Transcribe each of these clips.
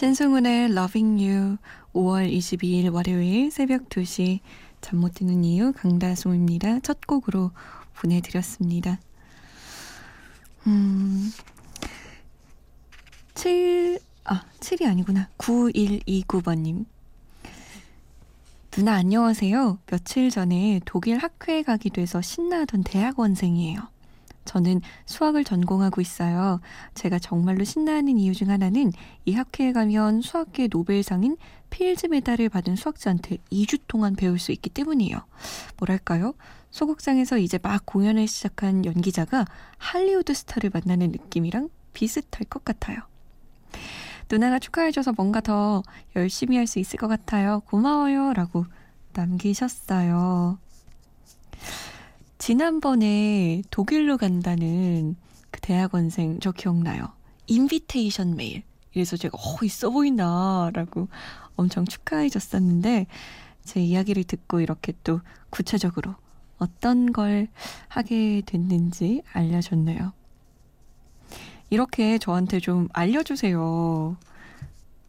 신승훈의 Loving You 5월 22일 월요일 새벽 2시 잠 못 드는 이유 강다솜입니다. 첫 곡으로 보내드렸습니다. 음, 7, 아, 7이 아니구나. 9129번님. 누나 안녕하세요. 며칠 전에 독일 학회에 가게 돼서 신나던 대학원생이에요. 저는 수학을 전공하고 있어요. 제가 정말로 신나하는 이유 중 하나는 이 학회에 가면 수학계 노벨상인 필즈 메달을 받은 수학자한테 2주 동안 배울 수 있기 때문이에요. 뭐랄까요? 소극장에서 이제 막 공연을 시작한 연기자가 할리우드 스타를 만나는 느낌이랑 비슷할 것 같아요. 누나가 축하해줘서 뭔가 더 열심히 할 수 있을 것 같아요. 고마워요. 라고 남기셨어요. 지난번에 독일로 간다는 그 대학원생 저 기억나요. 인비테이션 메일. 그래서 제가 어 있어 보인다라고 엄청 축하해 줬었는데 제 이야기를 듣고 이렇게 또 구체적으로 어떤 걸 하게 됐는지 알려줬네요. 이렇게 저한테 좀 알려주세요.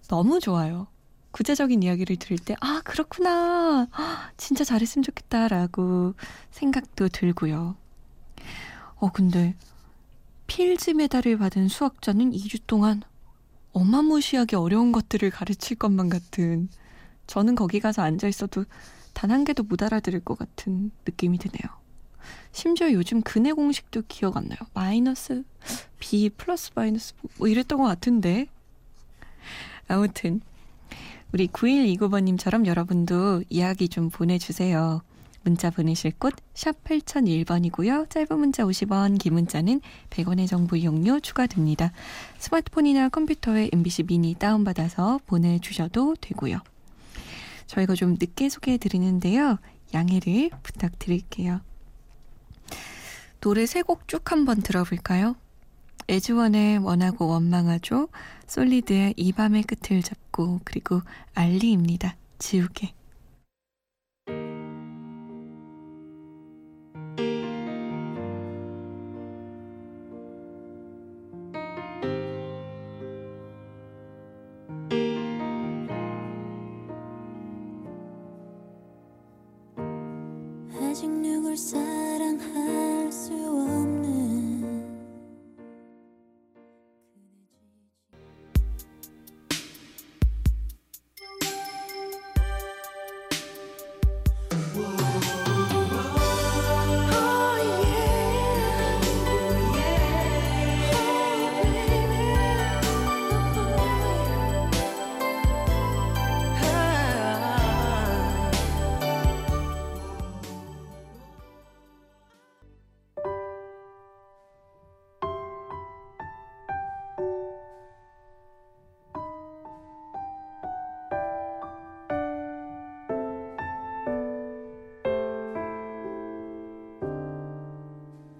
너무 좋아요. 구체적인 이야기를 들을 때, 아, 그렇구나. 아, 진짜 잘했으면 좋겠다라고 생각도 들고요. 어, 근데 필즈 메달을 받은 수학자는 2주 동안 어마무시하게 어려운 것들을 가르칠 것만 같은 저는 거기 가서 앉아 있어도 단 한 개도 못 알아들을 것 같은 느낌이 드네요. 심지어 요즘 근해 공식도 기억 안 나요. 마이너스 B 플러스 마이너스 뭐 이랬던 것 같은데. 아무튼 우리 9129번님처럼 여러분도 이야기 좀 보내주세요. 문자 보내실 곳 샵 8001번이고요. 짧은 문자 50원, 긴 문자는 100원의 정보 이용료 추가됩니다. 스마트폰이나 컴퓨터에 MBC 미니 다운받아서 보내주셔도 되고요. 저희가 좀 늦게 소개해 드리는데요. 양해를 부탁드릴게요. 노래 세 곡 쭉 한번 들어볼까요? 에즈원의 원하고 원망하죠. 솔리드의 이 밤의 끝을 잡고 그리고 알리입니다. 지우개.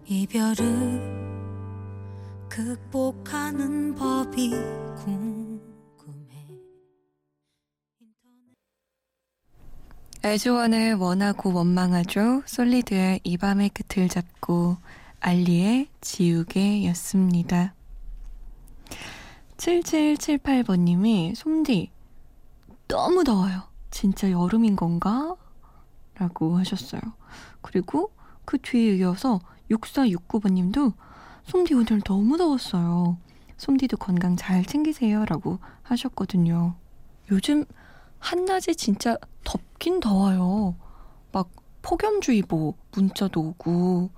이별을 극복하는 법이 궁금해 에즈원의 원하고 원망하죠. 솔리드의 이 밤의 끝을 잡고 알리의 지우개 였습니다. 7778번님이 솜디 너무 더워요. 진짜 여름인 건가? 라고 하셨어요. 그리고 그 뒤에 이어서 6469번님도 솜디 오늘 너무 더웠어요. 솜디도 건강 잘 챙기세요. 라고 하셨거든요. 요즘 한낮에 진짜 덥긴 더워요. 막 폭염주의보 문자도 오고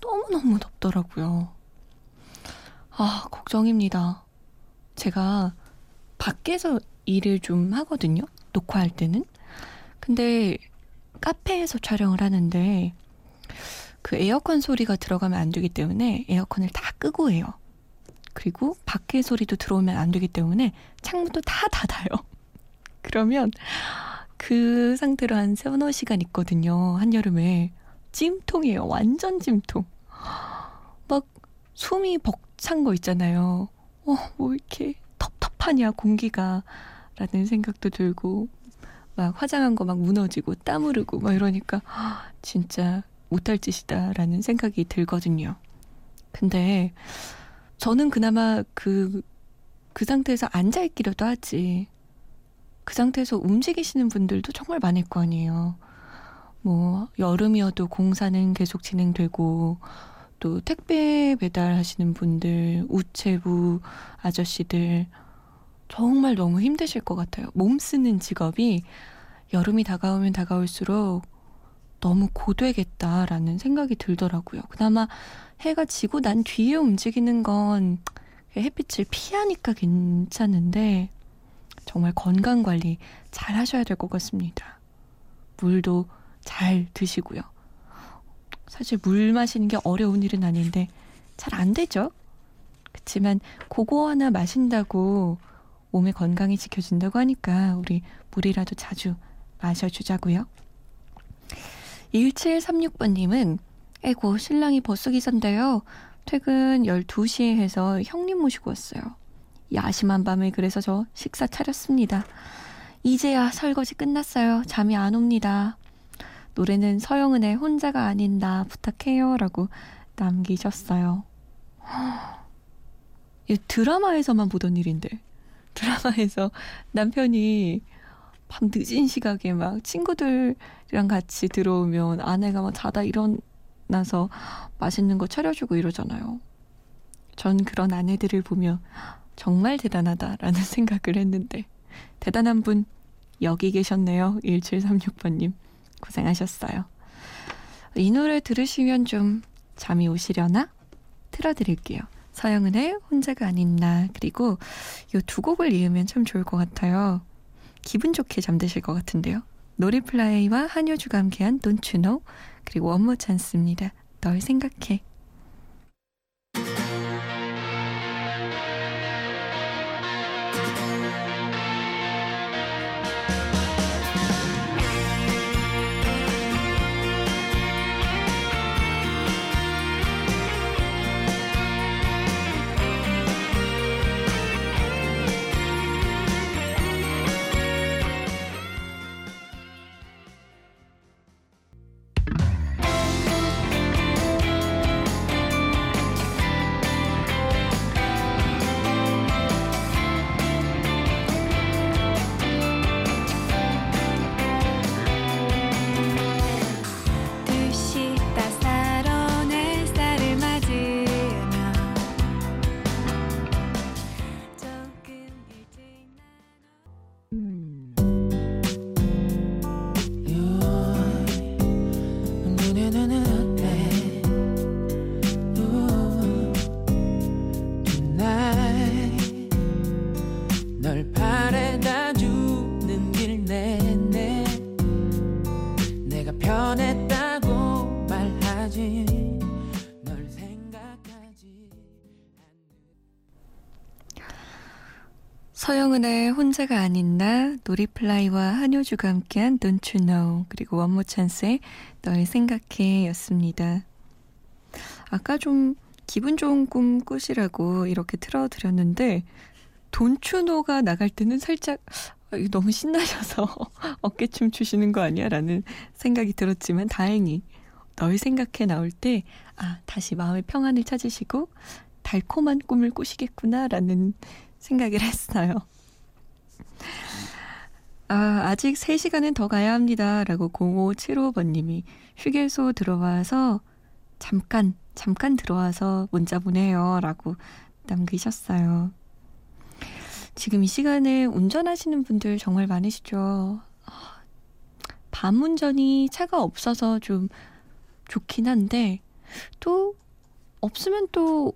너무너무 덥더라고요. 아, 걱정입니다. 제가 밖에서 일을 좀 하거든요. 녹화할 때는. 근데 카페에서 촬영을 하는데 그 에어컨 소리가 들어가면 안 되기 때문에 에어컨을 다 끄고 해요. 그리고 밖에 소리도 들어오면 안 되기 때문에 창문도 다 닫아요. 그러면 그 상태로 한 세너 시간 있거든요. 한여름에. 찜통이에요. 완전 찜통. 막 숨이 벅찬 거 있잖아요. 어, 뭐 이렇게 텁텁하냐, 공기가. 라는 생각도 들고, 막 화장한 거 막 무너지고, 땀 흐르고, 막 이러니까, 진짜 못할 짓이다. 라는 생각이 들거든요. 근데, 저는 그나마 그, 그 상태에서 앉아있기라도 하지. 그 상태에서 움직이시는 분들도 정말 많을 거 아니에요. 뭐, 여름이어도 공사는 계속 진행되고, 또 택배 배달하시는 분들, 우체부 아저씨들, 정말 너무 힘드실 것 같아요. 몸 쓰는 직업이 여름이 다가오면 다가올수록 너무 고되겠다라는 생각이 들더라고요. 그나마 해가 지고 난 뒤에 움직이는 건 햇빛을 피하니까 괜찮은데 정말 건강 관리 잘 하셔야 될 것 같습니다. 물도 잘 드시고요. 사실 물 마시는 게 어려운 일은 아닌데 잘 안 되죠. 그렇지만 그거 하나 마신다고 몸의 건강이 지켜진다고 하니까 우리 물이라도 자주 마셔주자고요. 1736번님은 에고 신랑이 버스 기사인데요. 퇴근 12시에 해서 형님 모시고 왔어요. 야심한 밤에 그래서 저 식사 차렸습니다. 이제야 설거지 끝났어요. 잠이 안 옵니다. 노래는 서영은의 혼자가 아닌 나 부탁해요. 라고 남기셨어요. 이 드라마에서만 보던 일인데. 드라마에서 남편이 밤 늦은 시각에 막 친구들이랑 같이 들어오면 아내가 막 자다 일어나서 맛있는 거 차려주고 이러잖아요. 전 그런 아내들을 보며 정말 대단하다라는 생각을 했는데 대단한 분 여기 계셨네요. 1736번님. 고생하셨어요. 이 노래 들으시면 좀 잠이 오시려나? 틀어드릴게요. 서영은의 혼자가 아닌 나 그리고 이 두 곡을 이으면 참 좋을 것 같아요. 기분 좋게 잠드실 것 같은데요. 노리플라이와 한효주가 함께한 Don't You Know 그리고 원모 찬스입니다. 널 생각해. 혼자가 아닌 나, 노리플라이와 한효주가 함께한 Don't You Know, 그리고 원모 찬스의 널 생각해 였습니다. 아까 좀 기분 좋은 꿈 꾸시라고 이렇게 틀어드렸는데, Don't You Know가 나갈 때는 살짝 아, 너무 신나셔서 어깨춤 추시는 거 아니야? 라는 생각이 들었지만 다행히 널 생각해 나올 때, 아, 다시 마음의 평안을 찾으시고 달콤한 꿈을 꾸시겠구나 라는 생각을 했어요. 아, 아직 3시간은 더 가야 합니다. 라고 0575번님이 휴게소 들어와서 잠깐, 잠깐 들어와서 문자 보내요. 라고 남기셨어요. 지금 이 시간에 운전하시는 분들 정말 많으시죠. 아, 밤 운전이 차가 없어서 좀 좋긴 한데, 또, 없으면 또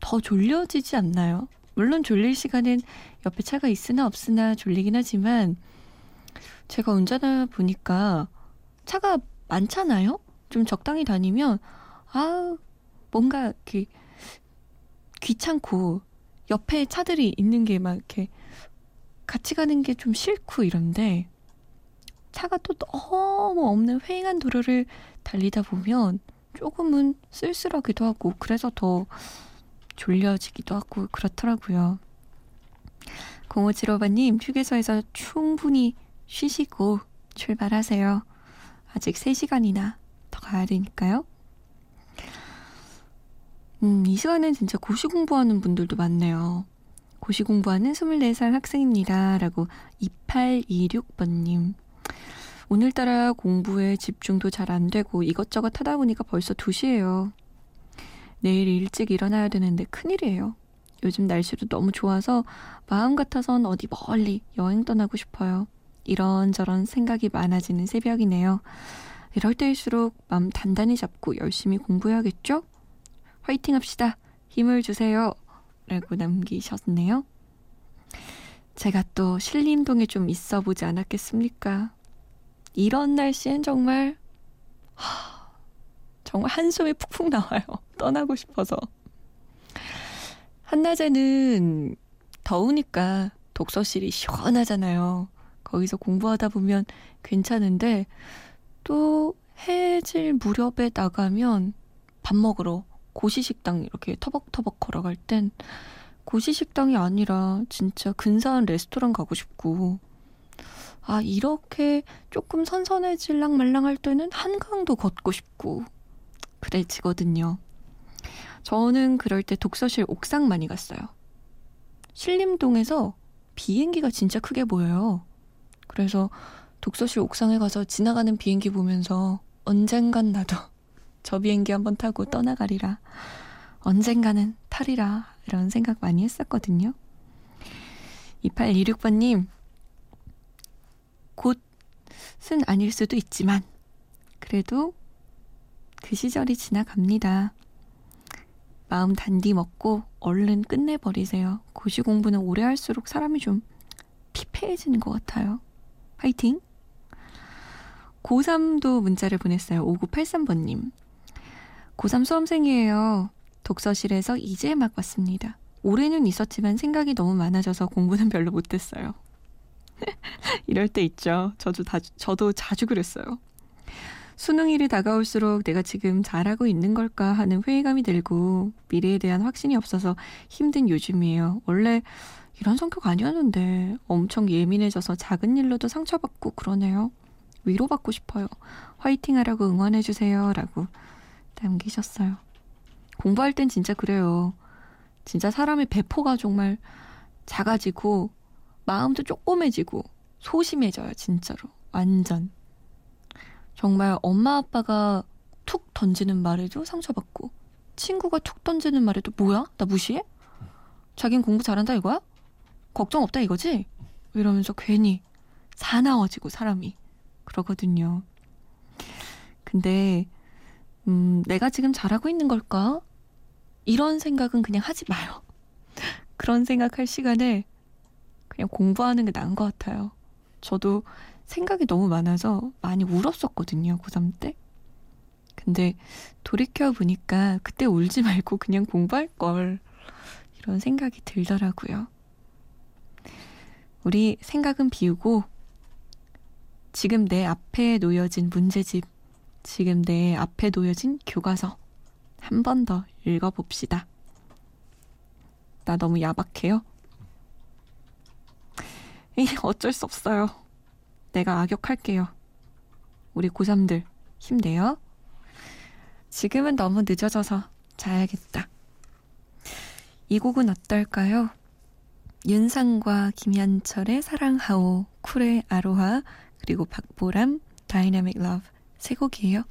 더 졸려지지 않나요? 물론 졸릴 시간엔 옆에 차가 있으나 없으나 졸리긴 하지만 제가 운전하다 보니까 차가 많잖아요? 좀 적당히 다니면, 아 뭔가 이렇게 귀찮고, 옆에 차들이 있는 게 막 이렇게 같이 가는 게 좀 싫고 이런데, 차가 또 너무 없는 휑한 도로를 달리다 보면 조금은 쓸쓸하기도 하고, 그래서 더 졸려지기도 하고 그렇더라고요. 0575번님, 휴게소에서 충분히 쉬시고 출발하세요. 아직 3시간이나 더 가야 되니까요. 음, 이 시간엔 진짜 고시 공부하는 분들도 많네요. 고시 공부하는 24살 학생입니다. 라고 2826번님. 오늘따라 공부에 집중도 잘 안 되고 이것저것 하다 보니까 벌써 2시예요. 내일 일찍 일어나야 되는데 큰일이에요. 요즘 날씨도 너무 좋아서 마음 같아선 어디 멀리 여행 떠나고 싶어요. 이런저런 생각이 많아지는 새벽이네요. 이럴 때일수록 마음 단단히 잡고 열심히 공부해야겠죠? 화이팅 합시다. 힘을 주세요. 라고 남기셨네요. 제가 또 신림동에 좀 있어 보지 않았겠습니까? 이런 날씨엔 정말, 하, 정말 한숨이 푹푹 나와요. 떠나고 싶어서. 한낮에는 더우니까 독서실이 시원하잖아요. 거기서 공부하다 보면 괜찮은데 또 해질 무렵에 나가면 밥 먹으러 고시식당 이렇게 터벅터벅 걸어갈 땐 고시식당이 아니라 진짜 근사한 레스토랑 가고 싶고 아 이렇게 조금 선선해질랑 말랑할 때는 한강도 걷고 싶고 그래지거든요. 저는 그럴 때 독서실 옥상 많이 갔어요. 신림동에서 비행기가 진짜 크게 보여요. 그래서 독서실 옥상에 가서 지나가는 비행기 보면서 언젠간 나도 저 비행기 한번 타고 떠나가리라. 언젠가는 타리라. 이런 생각 많이 했었거든요. 2826번님, 곧은 아닐 수도 있지만, 그래도 그 시절이 지나갑니다. 마음 단디 먹고 얼른 끝내버리세요. 고시 공부는 오래 할수록 사람이 좀 피폐해지는 것 같아요. 화이팅! 고3도 문자를 보냈어요. 5983번님. 고3 수험생이에요. 독서실에서 이제 막 왔습니다. 올해는 있었지만 생각이 너무 많아져서 공부는 별로 못했어요. 이럴 때 있죠. 저도, 다, 저도 자주 그랬어요. 수능일이 다가올수록 내가 지금 잘하고 있는 걸까 하는 회의감이 들고 미래에 대한 확신이 없어서 힘든 요즘이에요. 원래 이런 성격 아니었는데 엄청 예민해져서 작은 일로도 상처받고 그러네요. 위로받고 싶어요. 화이팅 하라고 응원해주세요. 라고 남기셨어요. 공부할 땐 진짜 그래요. 진짜 사람의 배포가 정말 작아지고 마음도 조그매지고 소심해져요. 진짜로. 완전. 정말 엄마 아빠가 툭 던지는 말에도 상처받고 친구가 툭 던지는 말에도 뭐야? 나 무시해? 자긴 공부 잘한다 이거야? 걱정 없다 이거지? 이러면서 괜히 사나워지고 사람이 그러거든요. 근데 음, 내가 지금 잘하고 있는 걸까? 이런 생각은 그냥 하지 마요. 그런 생각할 시간에 그냥 공부하는 게 나은 것 같아요. 저도 생각이 너무 많아서 많이 울었었거든요, 고3 때. 근데 돌이켜 보니까 그때 울지 말고 그냥 공부할 걸 이런 생각이 들더라고요. 우리 생각은 비우고 지금 내 앞에 놓여진 문제집, 지금 내 앞에 놓여진 교과서 한 번 더 읽어봅시다. 나 너무 야박해요? 이 어쩔 수 없어요. 내가 악역할게요. 우리 고3들 힘내요. 지금은 너무 늦어져서 자야겠다. 이 곡은 어떨까요? 윤상과 김현철의 사랑하오, 쿨의 아로하, 그리고 박보람, Dynamic Love 세 곡이에요.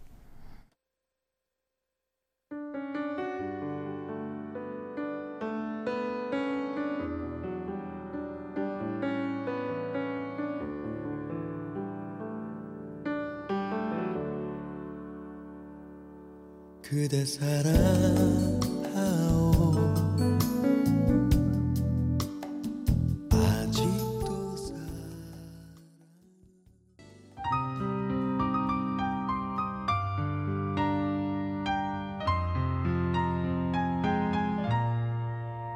그대 사랑하오. 아직도 사랑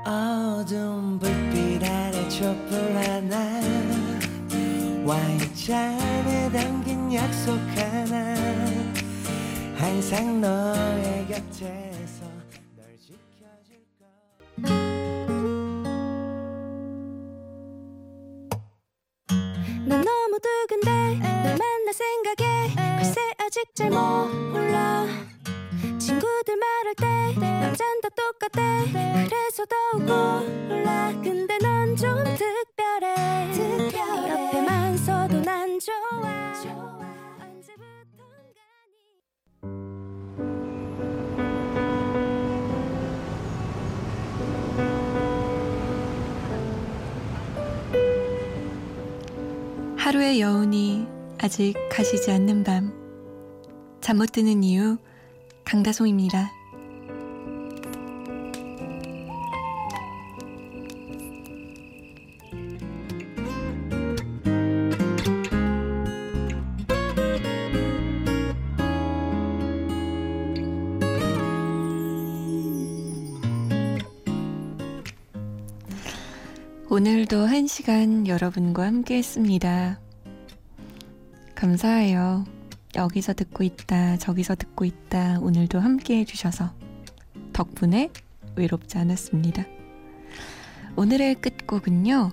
어둠 불빛 아래 촛불 하나 와인잔에 담긴 약속 항상 너의 곁에서 널 지켜줄 거야 난 너무 두근데 널 만날 생각에 글쎄 아직 잘 몰라. 친구들 말할 때 남잔 다 똑같대 그래서 더욱 몰라. 근데 넌 좀 특 여운이 아직 가시지 않는 밤. 잠 못 드는 이유 강다송입니다. 오늘도 한 시간 여러분과 함께 했습니다. 감사해요. 여기서 듣고 있다, 저기서 듣고 있다, 오늘도 함께 해주셔서. 덕분에 외롭지 않았습니다. 오늘의 끝곡은요,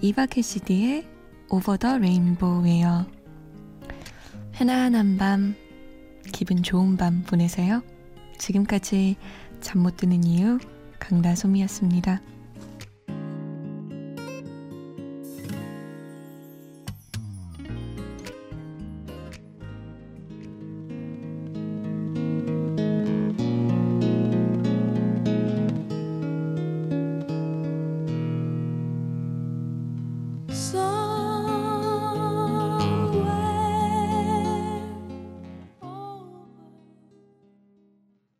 에바 캐시디의 Over the Rainbow예요. 편안한 밤, 기분 좋은 밤 보내세요. 지금까지 잠 못 드는 이유 강다솜이었습니다.